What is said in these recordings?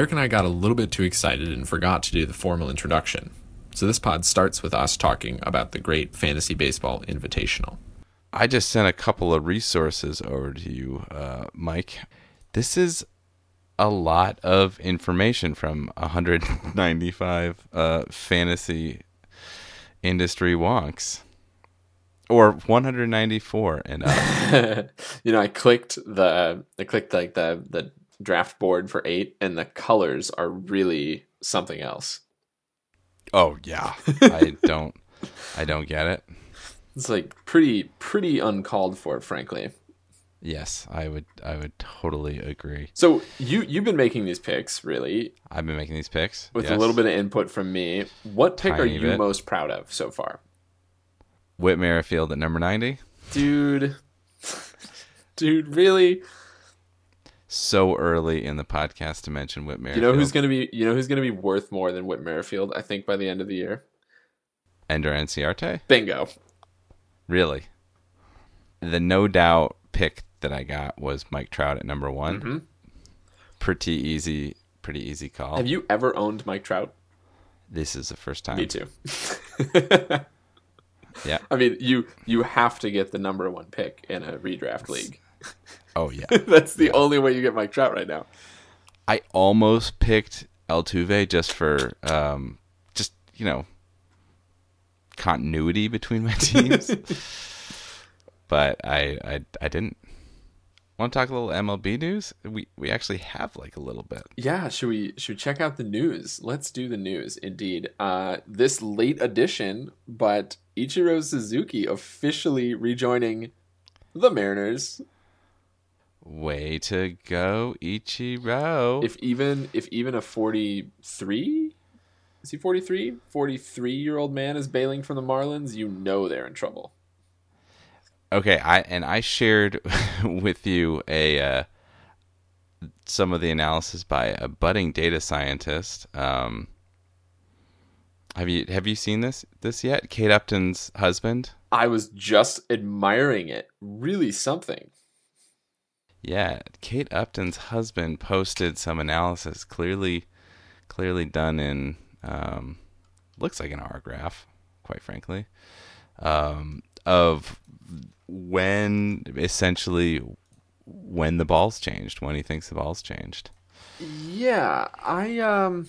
Eric and I got a little bit too excited and forgot to do the formal introduction. So this pod starts with us talking about the great Fantasy Baseball Invitational. I just sent a couple of resources over to you, uh, Mike. This is a lot of information from 195 uh, fantasy industry wonks. Or 194 and up. you know, I clicked the I clicked like the the draft board for eight, and the colors are really something else. oh yeah, I don't, I don't get it. It's like pretty pretty uncalled for, frankly. Yes, I would, I would totally agree. So you you've been making these picks really I've been making these picks with yes. a little bit of input from me. What pick are you bit. most proud of so far, Whit Merrifield at number 90. dude? dude, really? So early in the podcast to mention Whit Merrifield. You know who's gonna be you know who's gonna be worth more than Whit Merrifield? I think by the end of the year. Ender Inciarte? Bingo. Really? The no doubt pick that I got was Mike Trout at number one. Mhm. Pretty easy, pretty easy call. Have you ever owned Mike Trout? this is the first time. Me too. Yeah. I mean, you you have to get the number one pick in a redraft league. Oh yeah. That's the only way you get Mike Trout right now. I almost picked Altuve just for um, just you know continuity between my teams, but I, I I didn't. Want to talk a little MLB news? We we actually have like a little bit. Yeah, should we should we check out the news? Let's do the news. Indeed, uh, this late edition, but Ichiro Suzuki officially rejoining the Mariners. Way to go, Ichiro! If even if even a forty three, is he 43? 43 year old man is bailing from the Marlins. You know they're in trouble. Okay, I and I shared with you a uh, some of the analysis by a budding data scientist. Um, have you have you seen this this yet? Kate Upton's husband. I was just admiring it. Really something. Yeah, Kate Upton's husband posted some analysis, clearly, clearly done in um, looks like an R graph, quite frankly, um, of when essentially when the balls changed, when he thinks the balls changed. Yeah, I um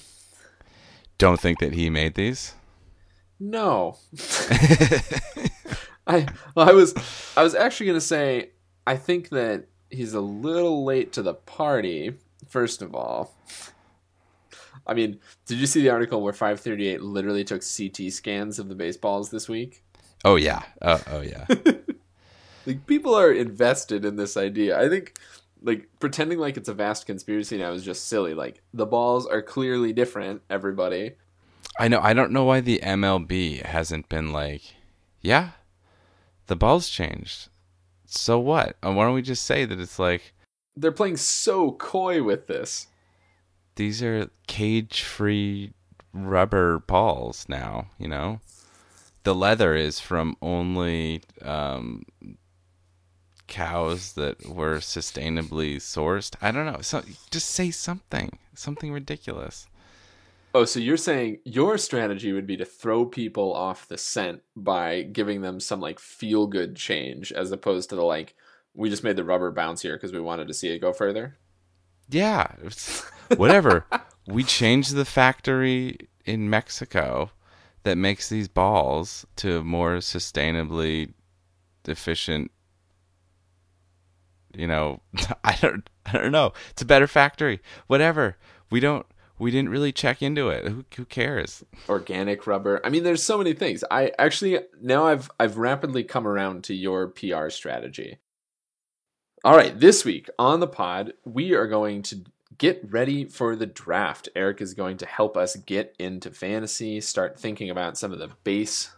Don't think that he made these. no. I well, I was I was actually gonna say I think that he's a little late to the party. First of all, I mean, did you see the article where 538 literally took CT scans of the baseballs this week? Oh yeah. Oh, oh yeah. Like people are invested in this idea. I think like pretending like it's a vast conspiracy now is just silly. Like the balls are clearly different. Everybody. I know. I don't know why the MLB hasn't been like, yeah, the balls changed. So what? Why don't we just say that it's like They're playing so coy with this. these are cage-free rubber balls now? You know, the leather is from only um, cows that were sustainably sourced. I don't know. So just say something, something ridiculous. Oh, so you're saying your strategy would be to throw people off the scent by giving them some like feel good change as opposed to the like we just made the rubber bounce here because we wanted to see it go further. Yeah, whatever. we changed the factory in Mexico that makes these balls to more sustainably efficient. You know, I don't, I don't know. It's a better factory. Whatever. We don't, we didn't really check into it. Who, who cares? Organic rubber. I mean, there's so many things. I actually now I've I've rapidly come around to your PR strategy. All right, this week on the pod, we are going to get ready for the draft. Eric is going to help us get into fantasy, start thinking about some of the base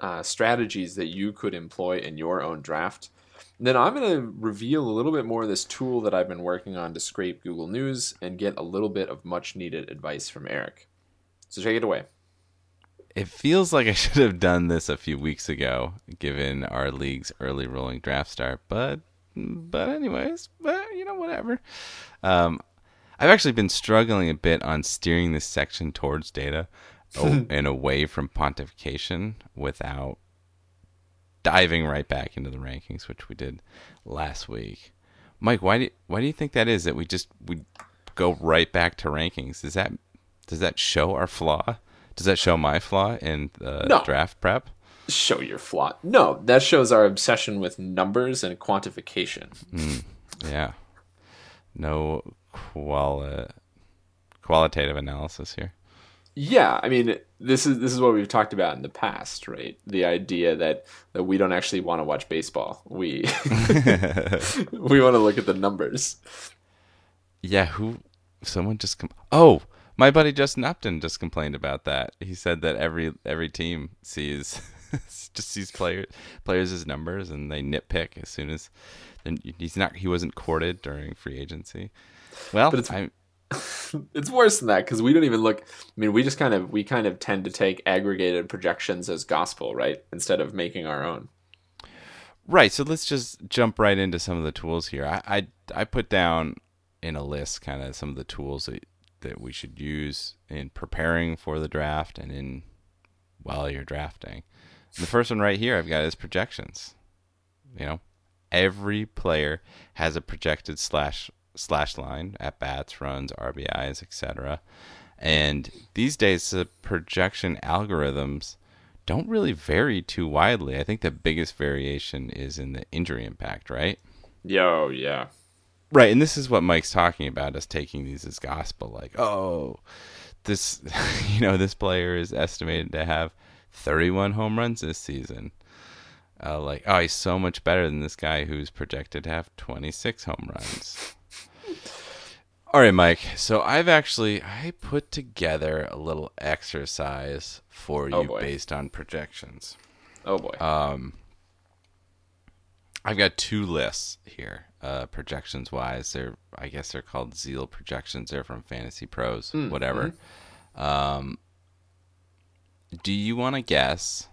uh, strategies that you could employ in your own draft. And then I'm going to reveal a little bit more of this tool that I've been working on to scrape Google News and get a little bit of much needed advice from Eric. So take it away. It feels like I should have done this a few weeks ago, given our league's early rolling draft start. But, but anyways, but you know, whatever. Um, I've actually been struggling a bit on steering this section towards data and away from pontification without diving right back into the rankings, which we did last week. Mike, why do you, why do you think that is that we just we go right back to rankings? Does that does that show our flaw? Does that show my flaw in the No. draft prep? Show your flaw. No, that shows our obsession with numbers and quantification. Mm, yeah. No quali- qualitative analysis here. Yeah, I mean, this is this is what we've talked about in the past, right? The idea that that we don't actually want to watch baseball. We we want to look at the numbers. Yeah, who? Someone just com- oh, my buddy Justin Upton just complained about that. He said that every every team sees just sees players players as numbers and they nitpick as soon as then he's not he wasn't courted during free agency. Well, But it's- I, It's worse than that because we don't even look. I mean, we just kind of we kind of tend to take aggregated projections as gospel, right? Instead of making our own. Right. So let's just jump right into some of the tools here. I I, I put down in a list kind of some of the tools that that we should use in preparing for the draft and in while you're drafting. The first one right here I've got is projections. You know, every player has a projected slash slash line at bats, runs, RBIs, etc. And these days the projection algorithms don't really vary too widely. I think the biggest variation is in the injury impact, right? Yo, yeah. Right, and this is what Mike's talking about us taking these as gospel like, oh, this you know, this player is estimated to have 31 home runs this season. Uh, like, oh, he's so much better than this guy who's projected to have 26 home runs. All right, Mike. So I've actually I put together a little exercise for Oh, you boy. based on projections. Oh boy. Um, I've got two lists here, uh, projections wise. They're I guess they're called Zeal projections. They're from Fantasy Pros, whatever. Um, do you want to guess?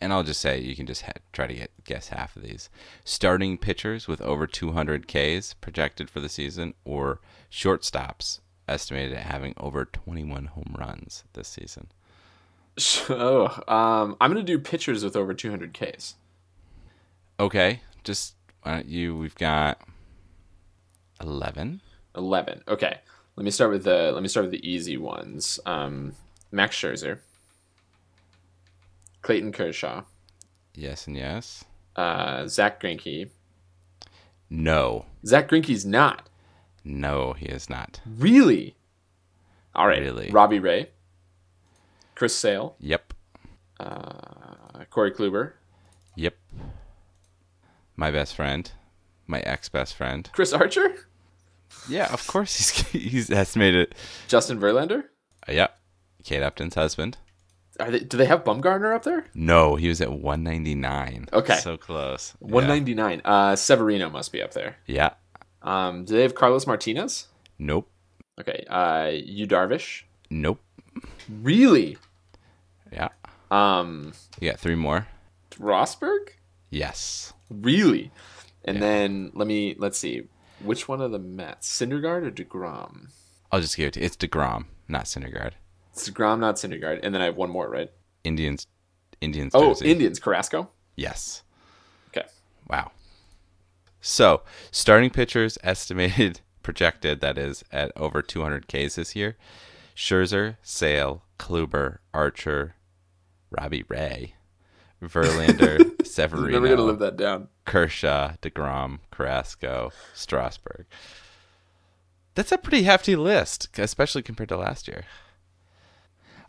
And I'll just say you can just ha- try to get guess half of these. Starting pitchers with over 200 Ks projected for the season, or shortstops estimated at having over 21 home runs this season. So um, I'm gonna do pitchers with over 200 Ks. Okay, just why don't you? We've got 11. 11. Okay. Let me start with the let me start with the easy ones. Um, Max Scherzer, Clayton Kershaw, Yes and yes. uh, Zach Greinke. No, Zach Greinke's not no, he is not. really. All right. Really? Robbie Ray, Chris Sale, Yep, uh, Corey Kluber, yep. My best friend, my ex best friend. Chris Archer, Yeah, of course he's he's estimated. Justin Verlander. Uh, yep, Kate Upton's husband. Are they, do they have Bumgarner up there? No, he was at 199. Okay. so close. Yeah. 199. Uh, Severino must be up there. Yeah. Um, do they have Carlos Martinez? Nope. Okay. Uh, Yu Darvish. Nope. Really? Yeah. Um, You got three more. Strasburg? Yes. Really? And Yeah. then let me let's see. Which one of the Mets? Syndergaard or Degrom? I'll just give it to you. It's Degrom, not Syndergaard. It's Degrom, not Syndergaard. And then I have one more, right? Indians. Indians. Oh. Indians. Carrasco. Yes. Okay. Wow. So, starting pitchers estimated, projected, that is, at over 200 Ks this year. Scherzer, Sale, Kluber, Archer, Robbie Ray, Verlander, Severino, Never gonna live that down. Kershaw, DeGrom, Carrasco, Strasburg. That's a pretty hefty list, especially compared to last year.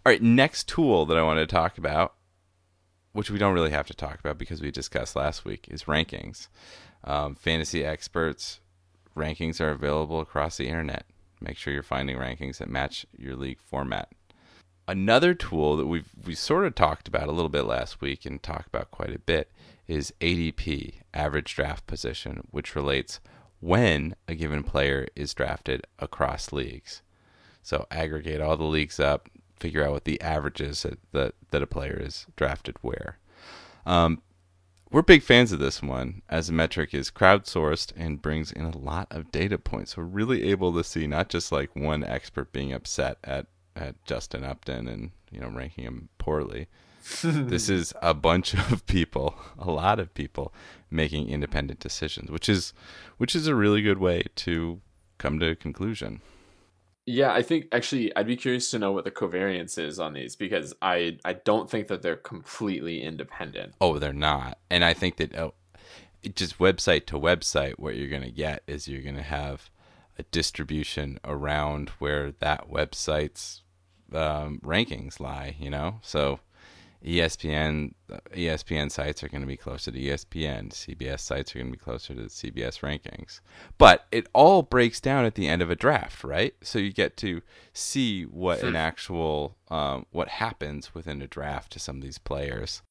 All right, next tool that I want to talk about, which we don't really have to talk about because we discussed last week, is rankings. Um, fantasy experts rankings are available across the internet. Make sure you're finding rankings that match your league format. Another tool that we've we sort of talked about a little bit last week and talked about quite a bit is ADP, average draft position, which relates when a given player is drafted across leagues. So aggregate all the leagues up, figure out what the average is that that, that a player is drafted where. Um, we're big fans of this one as the metric is crowdsourced and brings in a lot of data points. We're really able to see not just like one expert being upset at, at Justin Upton and you know ranking him poorly. this is a bunch of people, a lot of people making independent decisions, which is which is a really good way to come to a conclusion. Yeah, I think actually I'd be curious to know what the covariance is on these because I I don't think that they're completely independent. Oh, they're not. And I think that oh, just website to website what you're going to get is you're going to have a distribution around where that website's um, rankings lie, you know? So ESPN ESPN sites are going to be closer to ESPN. CBS sites are going to be closer to the CBS rankings. But it all breaks down at the end of a draft, right? So you get to see what an actual um, what happens within a draft to some of these players.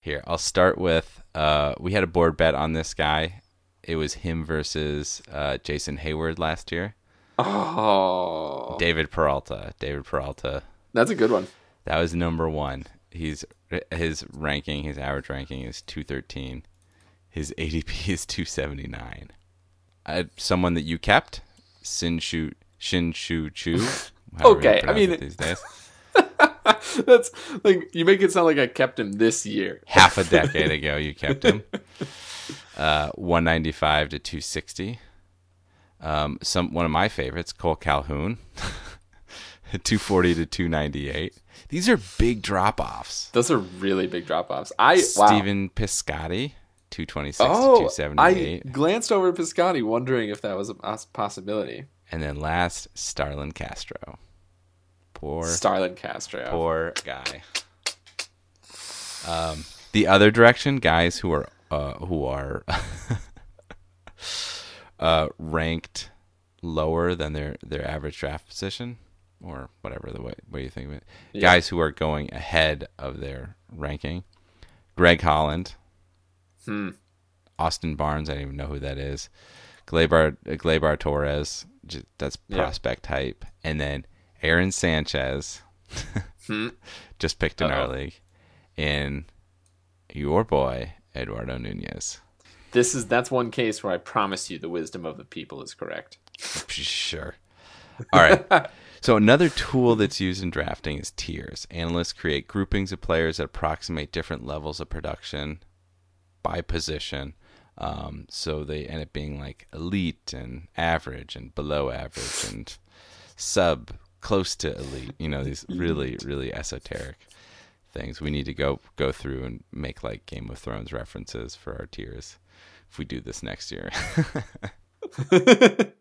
Here, I'll start with uh, we had a board bet on this guy. It was him versus uh, Jason Heyward last year. Oh, David Peralta. David Peralta. that's a good one. That was number one. He's his ranking, his average ranking is two thirteen. His ADP is two seventy nine. Uh, someone that you kept, Sinshu Shin-Soo Choo. Okay, I mean- these days, That's like you make it sound like I kept him this year. half a decade ago, you kept him. Uh, one ninety five to two sixty. Um, some one of my favorites, Cole Calhoun, two forty to two ninety eight. These are big drop offs. Those are really big drop offs. I wow. Stephen Piscotty, 226 to Oh, I glanced over Piscotty, wondering if that was a possibility. And then last, Starlin Castro. Poor, Starlin Castro. poor guy. Um, the other direction, guys who are uh, who are uh, ranked lower than their, their average draft position, or whatever the way, way you think of it. Yeah. Guys who are going ahead of their ranking. Greg Holland, Hmm. Austin Barnes. I don't even know who that is. Gleyber Gleyber Torres. That's Yeah. prospect type. And then Aaron Sanchez, Hmm. just picked in our Uh-oh. league, and your boy Eduardo Nunez. This is that's one case where I promise you the wisdom of the people is correct. Sure. All right. So another tool that's used in drafting is tiers. Analysts create groupings of players that approximate different levels of production by position. Um, so they end up being like elite and average and below average and sub close to elite. You know these really really esoteric things. We need to go go through and make like Game of Thrones references for our tiers if we do this next year.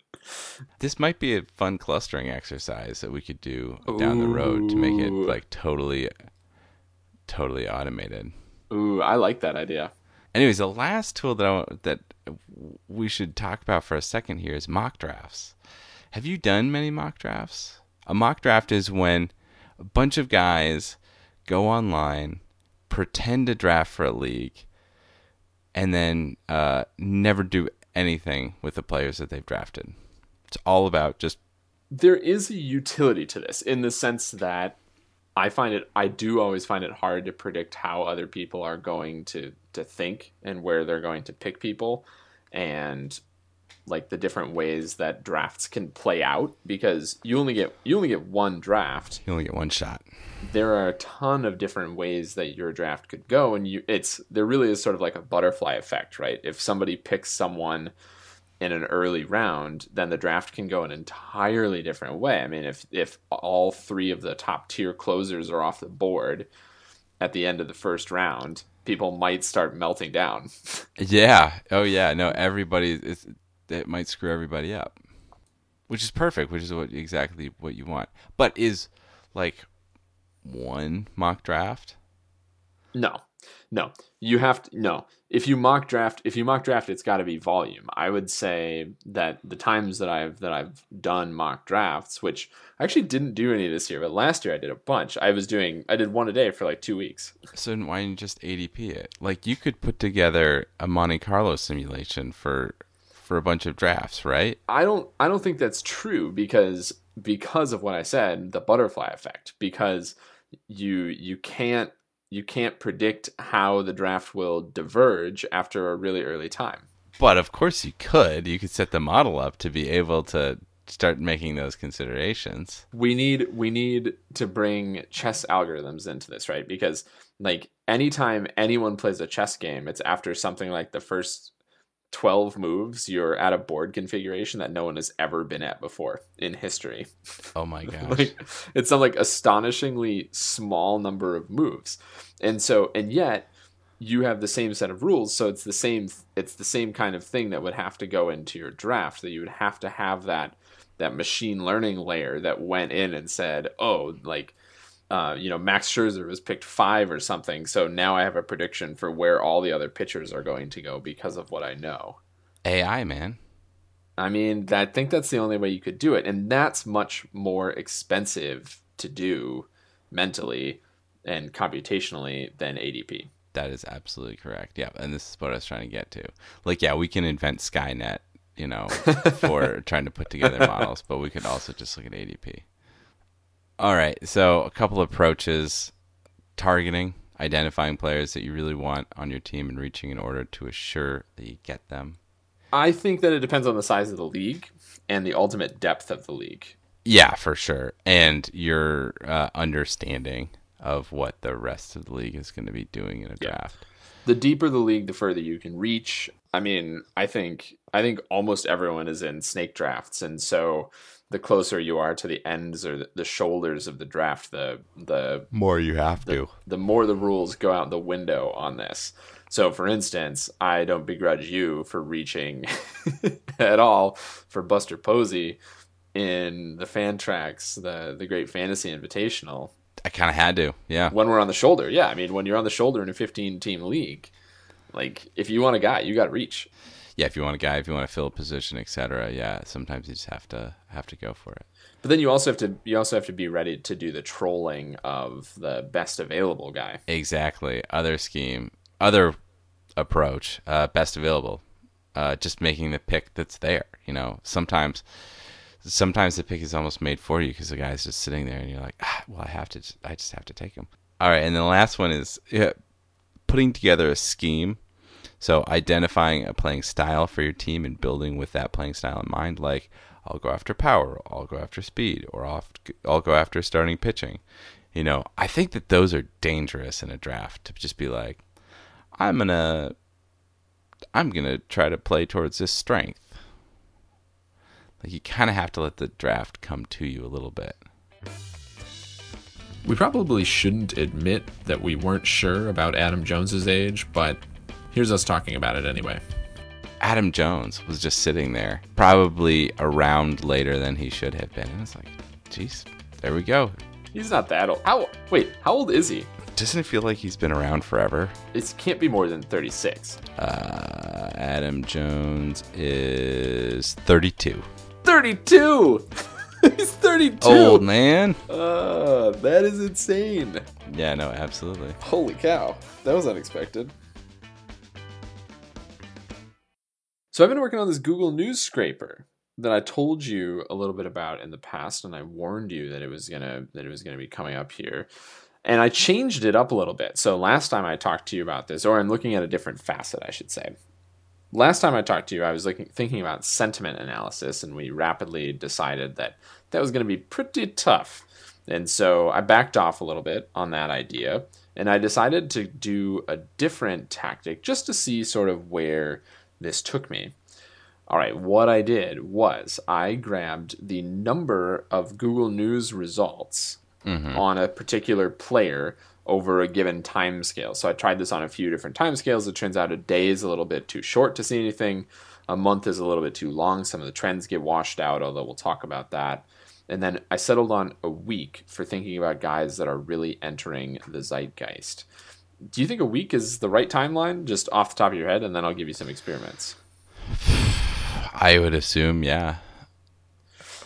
This might be a fun clustering exercise that we could do down the road to make it like totally, totally automated. Ooh, I like that idea. Anyways, the last tool that I, that we should talk about for a second here is mock drafts. Have you done many mock drafts? A mock draft is when a bunch of guys go online, pretend to draft for a league, and then uh, never do anything with the players that they've drafted. It's all about just There is a utility to this in the sense that I find it I do always find it hard to predict how other people are going to to think and where they're going to pick people and like the different ways that drafts can play out because you only get you only get one draft you only get one shot. there are a ton of different ways that your draft could go and you it's there really is sort of like a butterfly effect right if somebody picks someone in an early round then the draft can go an entirely different way i mean if if all three of the top tier closers are off the board at the end of the first round people might start melting down Yeah. Oh yeah. No. Everybody. It might screw everybody up. which is perfect, which is what exactly what you want. But is like one mock draft? No, no. You have to no. If you mock draft, if you mock draft, it's got to be volume. I would say that the times that I've that I've done mock drafts, which I actually didn't do any this year, but last year I did a bunch. I was doing I did one a day for like two weeks. So why didn't you just ADP it? Like you could put together a Monte Carlo simulation for for a bunch of drafts, right? I don't I don't think that's true because because of what I said, the butterfly effect. Because you you can't you can't predict how the draft will diverge after a really early time. But of course you could. You could set the model up to be able to start making those considerations. We need we need to bring chess algorithms into this, right? Because like anytime anyone plays a chess game, it's after something like the first 12 moves, you're at a board configuration that no one has ever been at before in history. Oh my gosh. like it's some like astonishingly small number of moves. And so and yet you have the same set of rules, so it's the same it's the same kind of thing that would have to go into your draft that you would have to have that that machine learning layer that went in and said, "Oh, like uh, you know, Max Scherzer was picked five or something. So now I have a prediction for where all the other pitchers are going to go because of what I know. AI, man. I mean, I think that's the only way you could do it. And that's much more expensive to do mentally and computationally than ADP. That is absolutely correct. Yeah. And this is what I was trying to get to. Like, yeah, we can invent Skynet, you know, for trying to put together models, but we could also just look at ADP. All right. So, a couple approaches targeting, identifying players that you really want on your team and reaching in order to assure that you get them. I think that it depends on the size of the league and the ultimate depth of the league. Yeah, for sure. And your uh, understanding of what the rest of the league is going to be doing in a Yeah. draft. The deeper the league, the further you can reach. I mean, I think I think almost everyone is in snake drafts, and so the closer you are to the ends or the, the shoulders of the draft, the the More you have to. the more the rules go out the window on this. So, for instance, I don't begrudge you for reaching at all for Buster Posey in the fan tracks, the the Great Fantasy Invitational. I kind of had to. Yeah. When we're on the shoulder, yeah, I mean, when you're on the shoulder in a 15 team league, like if you want a guy, you got to reach. Yeah, if you want a guy, if you want to fill a position, etc. Yeah, sometimes you just have to have to go for it. But then you also have to you also have to be ready to do the trolling of the best available guy. Exactly. Other scheme, other approach, uh, best available. Uh, just making the pick that's there. You know, sometimes, sometimes the pick is almost made for you because the guy's just sitting there, and you're like, ah, well, I have to, I just have to take him. All right, and the last one is yeah, putting together a scheme. So identifying a playing style for your team and building with that playing style in mind, like I'll go after power, I'll go after speed, or I'll, I'll go after starting pitching. You know, I think that those are dangerous in a draft to just be like, I'm gonna, I'm gonna try to play towards this strength. Like you kind of have to let the draft come to you a little bit. We probably shouldn't admit that we weren't sure about Adam Jones's age, but here's us talking about it anyway. Adam Jones was just sitting there, probably around later than he should have been. And it's like, geez, there we go. He's not that old. How wait? How old is he? Doesn't it feel like he's been around forever? It can't be more than 36. Uh, Adam Jones is 32. 32! He's 32! Old man. Uh, that is insane. Yeah, no, absolutely. Holy cow. That was unexpected. So I've been working on this Google News scraper that I told you a little bit about in the past and I warned you that it was going to that it was going to be coming up here. And I changed it up a little bit. So last time I talked to you about this or I'm looking at a different facet, I should say. Last time I talked to you, I was looking, thinking about sentiment analysis, and we rapidly decided that that was going to be pretty tough. And so I backed off a little bit on that idea, and I decided to do a different tactic just to see sort of where this took me. All right, what I did was I grabbed the number of Google News results mm-hmm. on a particular player over a given time scale. So I tried this on a few different time scales. It turns out a day is a little bit too short to see anything. a month is a little bit too long. Some of the trends get washed out, although we'll talk about that. And then I settled on a week for thinking about guys that are really entering the zeitgeist. Do you think a week is the right timeline, just off the top of your head? And then I'll give you some experiments. I would assume, yeah.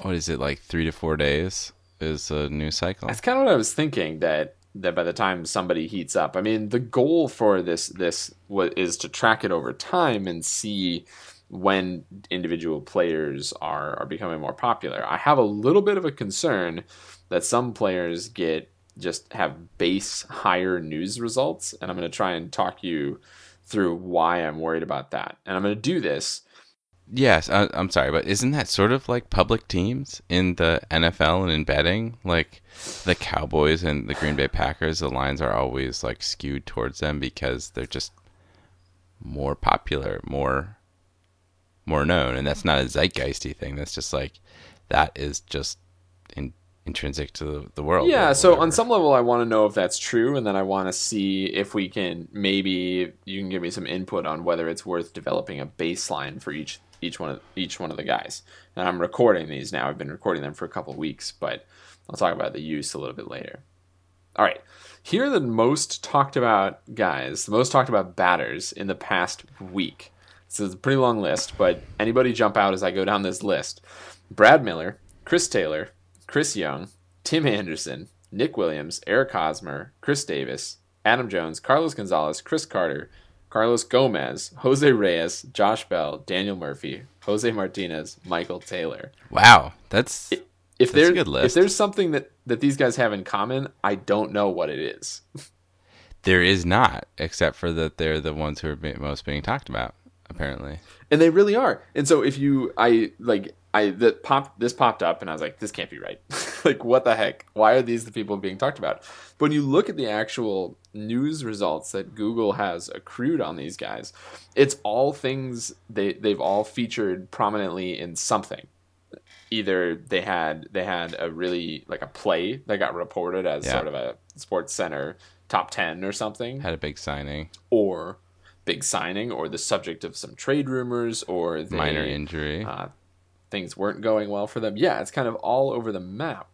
What is it like? Three to four days is a new cycle. That's kind of what I was thinking. That that by the time somebody heats up, I mean, the goal for this this is to track it over time and see when individual players are are becoming more popular. I have a little bit of a concern that some players get just have base higher news results, and I'm going to try and talk you through why I'm worried about that. And I'm going to do this Yes, uh, I, am sorry, but isn't that sort of like public teams in the NFL and in betting? Like the Cowboys and the Green Bay Packers, the lines are always like skewed towards them because they're just more popular, more more known, and that's not a zeitgeisty thing. That's just like that is just in, intrinsic to the, the world. Yeah. So on some level, I want to know if that's true, and then I want to see if we can maybe you can give me some input on whether it's worth developing a baseline for each each one of each one of the guys. And I'm recording these now. I've been recording them for a couple weeks, but I'll talk about the use a little bit later. All right. Here are the most talked about guys, the most talked about batters in the past week. So it's a pretty long list, but anybody jump out as I go down this list. Brad Miller, Chris Taylor, Chris Young, Tim Anderson, Nick Williams, Eric Hosmer, Chris Davis, Adam Jones, Carlos Gonzalez, Chris Carter, Carlos Gomez, Jose Reyes, Josh Bell, Daniel Murphy, Jose Martinez, Michael Taylor. Wow, that's if that's there, a good list. If there's something that that these guys have in common, I don't know what it is. there is not, except for that they're the ones who are most being talked about, apparently. And they really are. And so if you, I like I that popped this popped up and I was like, this can't be right. like what the heck? Why are these the people being talked about? But when you look at the actual news results that Google has accrued on these guys, it's all things they they've all featured prominently in something. Either they had they had a really like a play that got reported as yeah. sort of a SportsCenter top 10 or something. Had a big signing. Or big signing or the subject of some trade rumors or they, minor injury. Uh, things weren't going well for them. Yeah, it's kind of all over the map.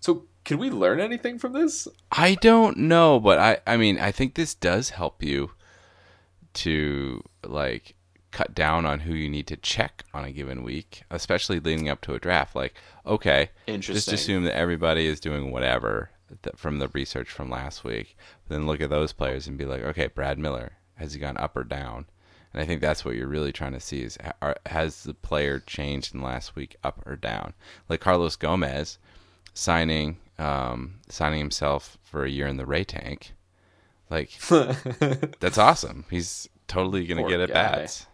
So, can we learn anything from this? I don't know, but I I mean, I think this does help you to like cut down on who you need to check on a given week, especially leading up to a draft. Like, okay, just assume that everybody is doing whatever from the research from last week. Then look at those players and be like, okay, Brad Miller has he gone up or down? And I think that's what you're really trying to see is are, has the player changed in the last week up or down? Like Carlos Gomez signing um, signing himself for a year in the Ray Tank. Like that's awesome. He's totally gonna Poor get at bats.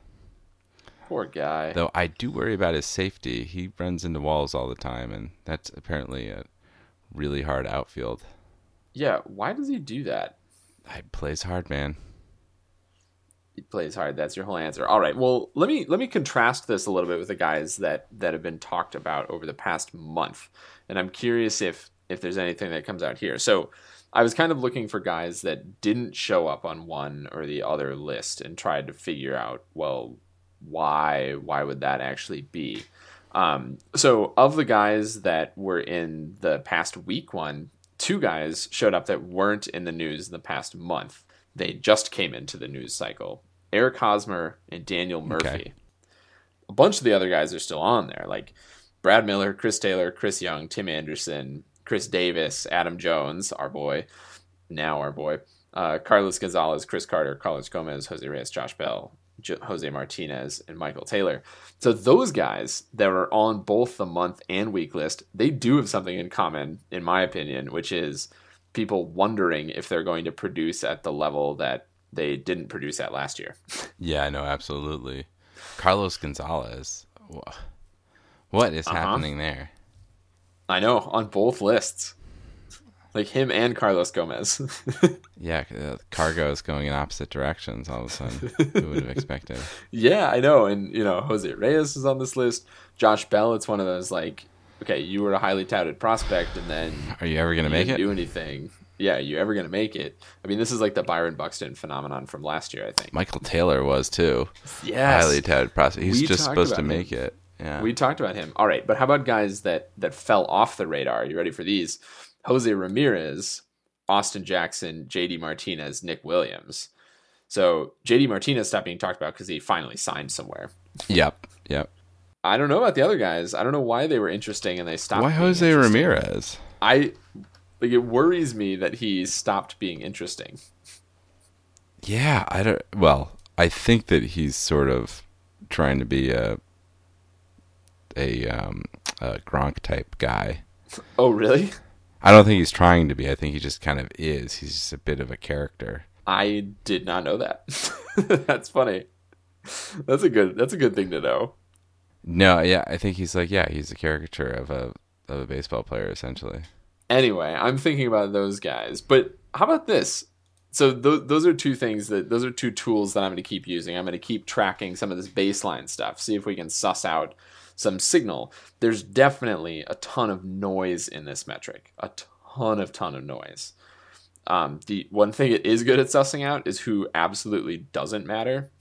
Poor guy. Though I do worry about his safety. He runs into walls all the time, and that's apparently a really hard outfield. Yeah, why does he do that? He plays hard, man plays hard. That's your whole answer. All right. Well, let me let me contrast this a little bit with the guys that that have been talked about over the past month, and I'm curious if if there's anything that comes out here. So, I was kind of looking for guys that didn't show up on one or the other list, and tried to figure out well why why would that actually be. Um, so, of the guys that were in the past week one, two guys showed up that weren't in the news in the past month they just came into the news cycle. Eric Hosmer and Daniel Murphy. Okay. A bunch of the other guys are still on there, like Brad Miller, Chris Taylor, Chris Young, Tim Anderson, Chris Davis, Adam Jones, our boy, now our boy, uh, Carlos Gonzalez, Chris Carter, Carlos Gomez, Jose Reyes, Josh Bell, Jose Martinez, and Michael Taylor. So those guys that are on both the month and week list, they do have something in common, in my opinion, which is people wondering if they're going to produce at the level that they didn't produce that last year. yeah, I know absolutely. Carlos Gonzalez, what is uh-huh. happening there? I know on both lists, like him and Carlos Gomez. yeah, uh, CarGo is going in opposite directions. All of a sudden, who would have expected? Yeah, I know, and you know, Jose Reyes is on this list. Josh Bell, it's one of those like, okay, you were a highly touted prospect, and then are you ever going to make it? Do anything? Yeah, you ever going to make it? I mean, this is like the Byron Buxton phenomenon from last year, I think. Michael Taylor was too. Yes. Highly touted prospect. He's We just supposed to about make it. Yeah. We talked about him. All right, but how about guys that that fell off the radar? Are you ready for these? Jose Ramirez, Austin Jackson, JD Martinez, Nick Williams. So JD Martinez stopped being talked about because he finally signed somewhere. yep. Yep. I don't know about the other guys. I don't know why they were interesting and they stopped. Why Jose. Ramirez? I like it worries me that he stopped being interesting. Yeah, I don't. Well, I think that he's sort of trying to be a a, um, a Gronk type guy. Oh, really? I don't think he's trying to be. I think he just kind of is. He's just a bit of a character. I did not know that. that's funny. That's a good. That's a good thing to know. No, yeah, I think he's like, yeah, he's a caricature of a of a baseball player essentially. Anyway, I'm thinking about those guys. But how about this? So th- those are two things that those are two tools that I'm going to keep using. I'm going to keep tracking some of this baseline stuff, see if we can suss out some signal. There's definitely a ton of noise in this metric, a ton of ton of noise. Um, the one thing it is good at sussing out is who absolutely doesn't matter.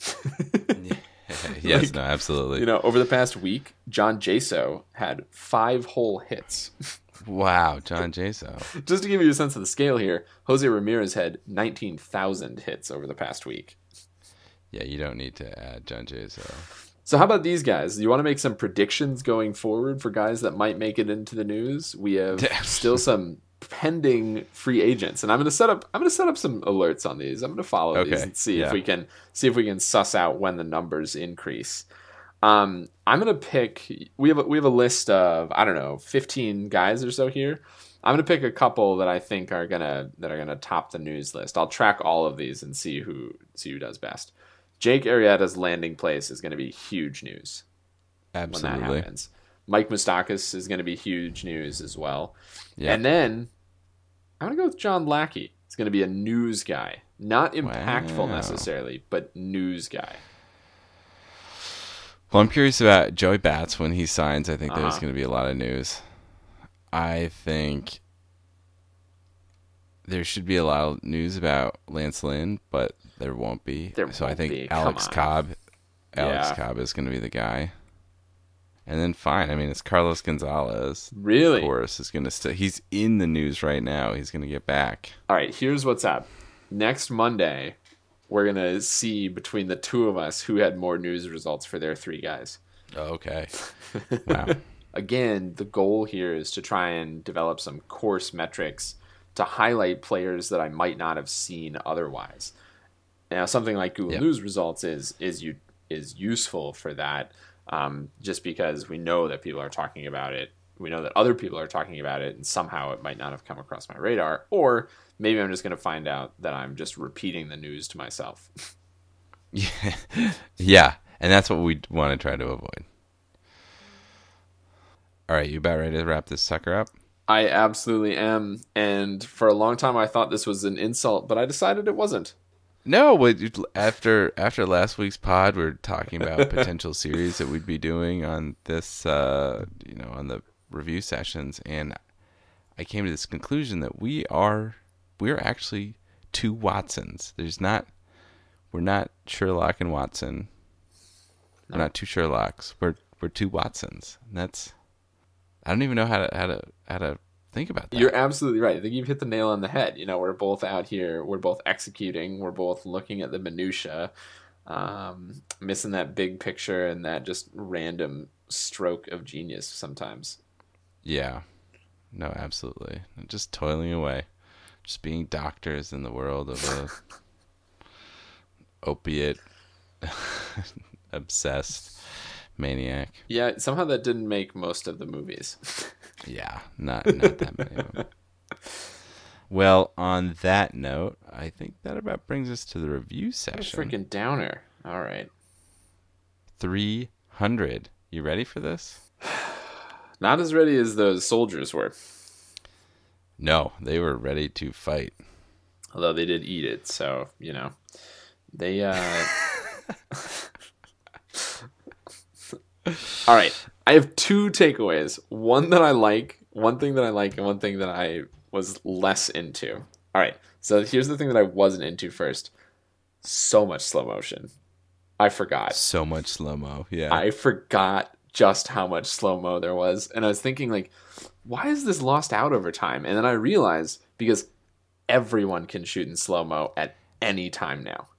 yes, Like, no, absolutely. you know, over the past week, John Jaso had five whole hits. wow, John Jaso. Just to give you a sense of the scale here, Jose Ramirez had 19,000 hits over the past week. Yeah, you don't need to add John Jaso. So, how about these guys? Do you want to make some predictions going forward for guys that might make it into the news? We have still some pending free agents, and I'm going to set up. I'm going to set up some alerts on these. I'm going to follow these and see if we can see if we can suss out when the numbers increase. Um, I'm going to pick. We have a, we have a list of I don't know 15 guys or so here. I'm going to pick a couple that I think are gonna that are gonna top the news list. I'll track all of these and see who see who does best. Jake Arrieta's landing place is going to be huge news Absolutely. when that happens. Mike Moustakas is going to be huge news as well. Yeah. And then I'm to go with John Lackey. He's going to be a news guy. Not impactful Wow. necessarily, but news guy. Well, I'm curious about Joey Bats when he signs. I think there's Uh-huh. going to be a lot of news. I think there should be a lot of news about Lance Lynn, but there won't be. There so I won't think be. Alex. Cobb, Alex Yeah. Cobb is going to be the guy. And then fine. I mean, it's Carlos Gonzalez. Really? Of course, is going to stay. He's in the news right now. He's going to get back. All right, here's what's up. Next Monday, we're going to see between the two of us who had more news results for their three guys. Oh, okay. Wow. again, the goal here is to try and develop some coarse metrics to highlight players that I might not have seen otherwise. Now, something like Google Yep. News results is is you is useful for that, um, just because we know that people are talking about it. We know that other people are talking about it, and somehow it might not have come across my radar. Or maybe I'm just going to find out that I'm just repeating the news to myself. Yeah, yeah, and that's what we want to try to avoid. All right, you about ready to wrap this sucker up? I absolutely am, and for a long time I thought this was an insult, but I decided it wasn't. No, after after last week's pod, we are talking about potential series that we'd be doing on this, uh, you know, on the review sessions, and I came to this conclusion that we are we're actually two Watsons. There's not we're not Sherlock and Watson. We're not two Sherlocks. We're we're two Watsons. And that's I don't even know how to how to how to think about that. You're absolutely right. I think you've hit the nail on the head. You know, we're both out here. We're both executing. We're both looking at the minutia, um, missing that big picture and that just random stroke of genius sometimes. Yeah. No, absolutely. Just toiling away. Just being doctors in the world of a opiate obsessed maniac. Yeah, somehow that didn't make most of the movies. Yeah, not not that many of them. Well, on that note, I think that about brings us to the review session. freaking downer. All right. 300. You ready for this? Not as ready as those soldiers were, No, they were ready to fight. although they did eat it. So, you know, they, uh, All right. I have two takeaways. One that I like, one thing that I like, and one thing that I was less into. All right. So here's the thing that I wasn't into first. So much slow motion. I forgot. So much slow mo. Yeah. I forgot just how much slow mo there was. And I was thinking, like, why is this lost out over time? And then I realized because everyone can shoot in slow mo at any time now.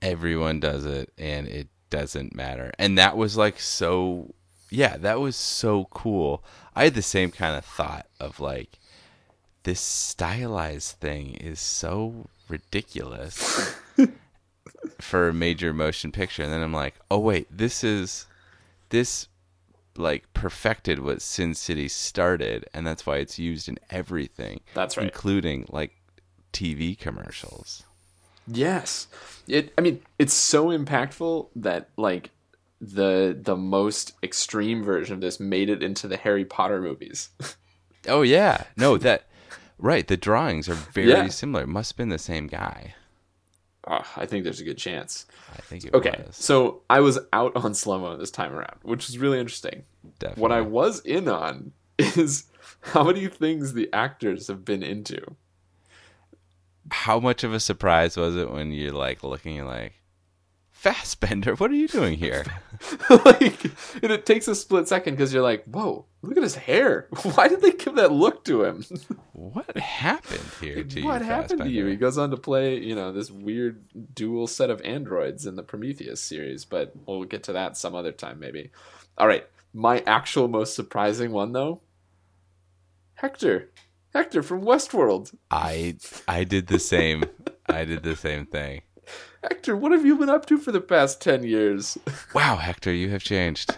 Everyone does it, and it doesn't matter. And that was like so. Yeah, that was so cool. I had the same kind of thought of like, this stylized thing is so ridiculous for a major motion picture. And then I'm like, oh wait, this is this like perfected what Sin City started, and that's why it's used in everything. That's right. including like TV commercials. Yes. It I mean, it's so impactful that like the the most extreme version of this made it into the Harry Potter movies. Oh yeah, no that right. The drawings are very Yeah. similar. It must have been the same guy. Ah, I think there's a good chance. I think Okay, was so I was out on slow mo this time around, which is really interesting. definitely. What I was in on is how many things the actors have been into. How much of a surprise was it when you're like looking and like, Fassbender, what are you doing here? like, and it takes a split second because you're like, "Whoa, look at his hair! Why did they give that look to him? what happened here to you? what happened to you?" He goes on to play, you know, this weird dual set of androids in the Prometheus series, but we'll get to that some other time, maybe. All right, my actual most surprising one though, Hector, Hector from Westworld. I I did the same. I did the same thing. Hector, what have you been up to for the past ten years? Wow, Hector, you have changed.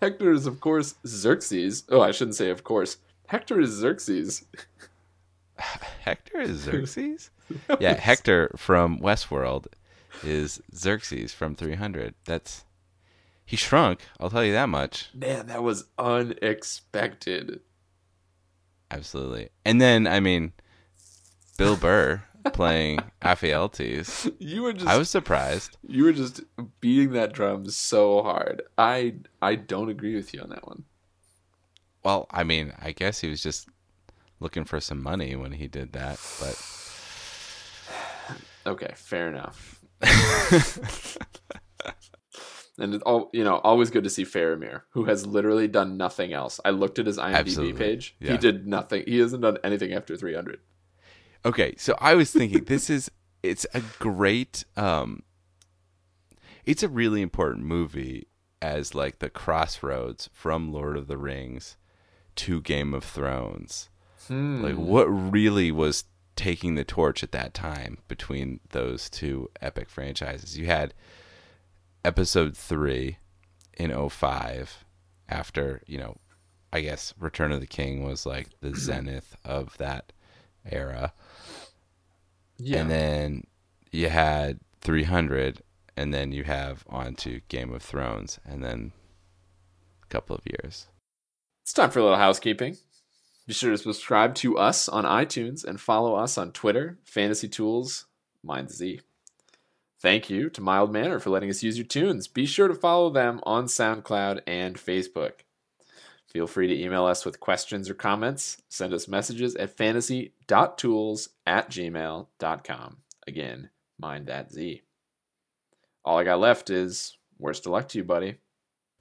Hector is, of course, Xerxes. Oh, I shouldn't say, of course. Hector is Xerxes. Hector is Xerxes? yeah, Hector from Westworld is Xerxes from 300. That's he shrunk. I'll tell you that much. Man, that was unexpected. Absolutely. And then I mean, Bill Burr playing Ephialtes. You were just I was surprised. you were just beating that drum so hard. I I don't agree with you on that one. Well, I mean, I guess he was just looking for some money when he did that, but Okay, fair enough. and it all you know, always good to see Faramir, who has literally done nothing else. I looked at his IMDb Absolutely, page. yeah. He did nothing. He hasn't done anything after 300. Okay, so I was thinking this is it's a great um it's a really important movie as like the crossroads from Lord of the Rings to Game of Thrones. Hmm. Like what really was taking the torch at that time between those two epic franchises. You had episode 3 in 05 after, you know, I guess Return of the King was like the zenith of that era. Yeah. And then you had 300, and then you have on to Game of Thrones, and then a couple of years. It's time for a little housekeeping. Be sure to subscribe to us on iTunes and follow us on Twitter, Fantasy Tools, Mind Z. Thank you to Mild Manner for letting us use your tunes. Be sure to follow them on SoundCloud and Facebook. Feel free to email us with questions or comments. Send us messages at fantasy.tools at gmail.com. Again, mind that Z. All I got left is worst of luck to you, buddy.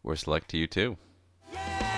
Worst of luck to you, too. Yeah!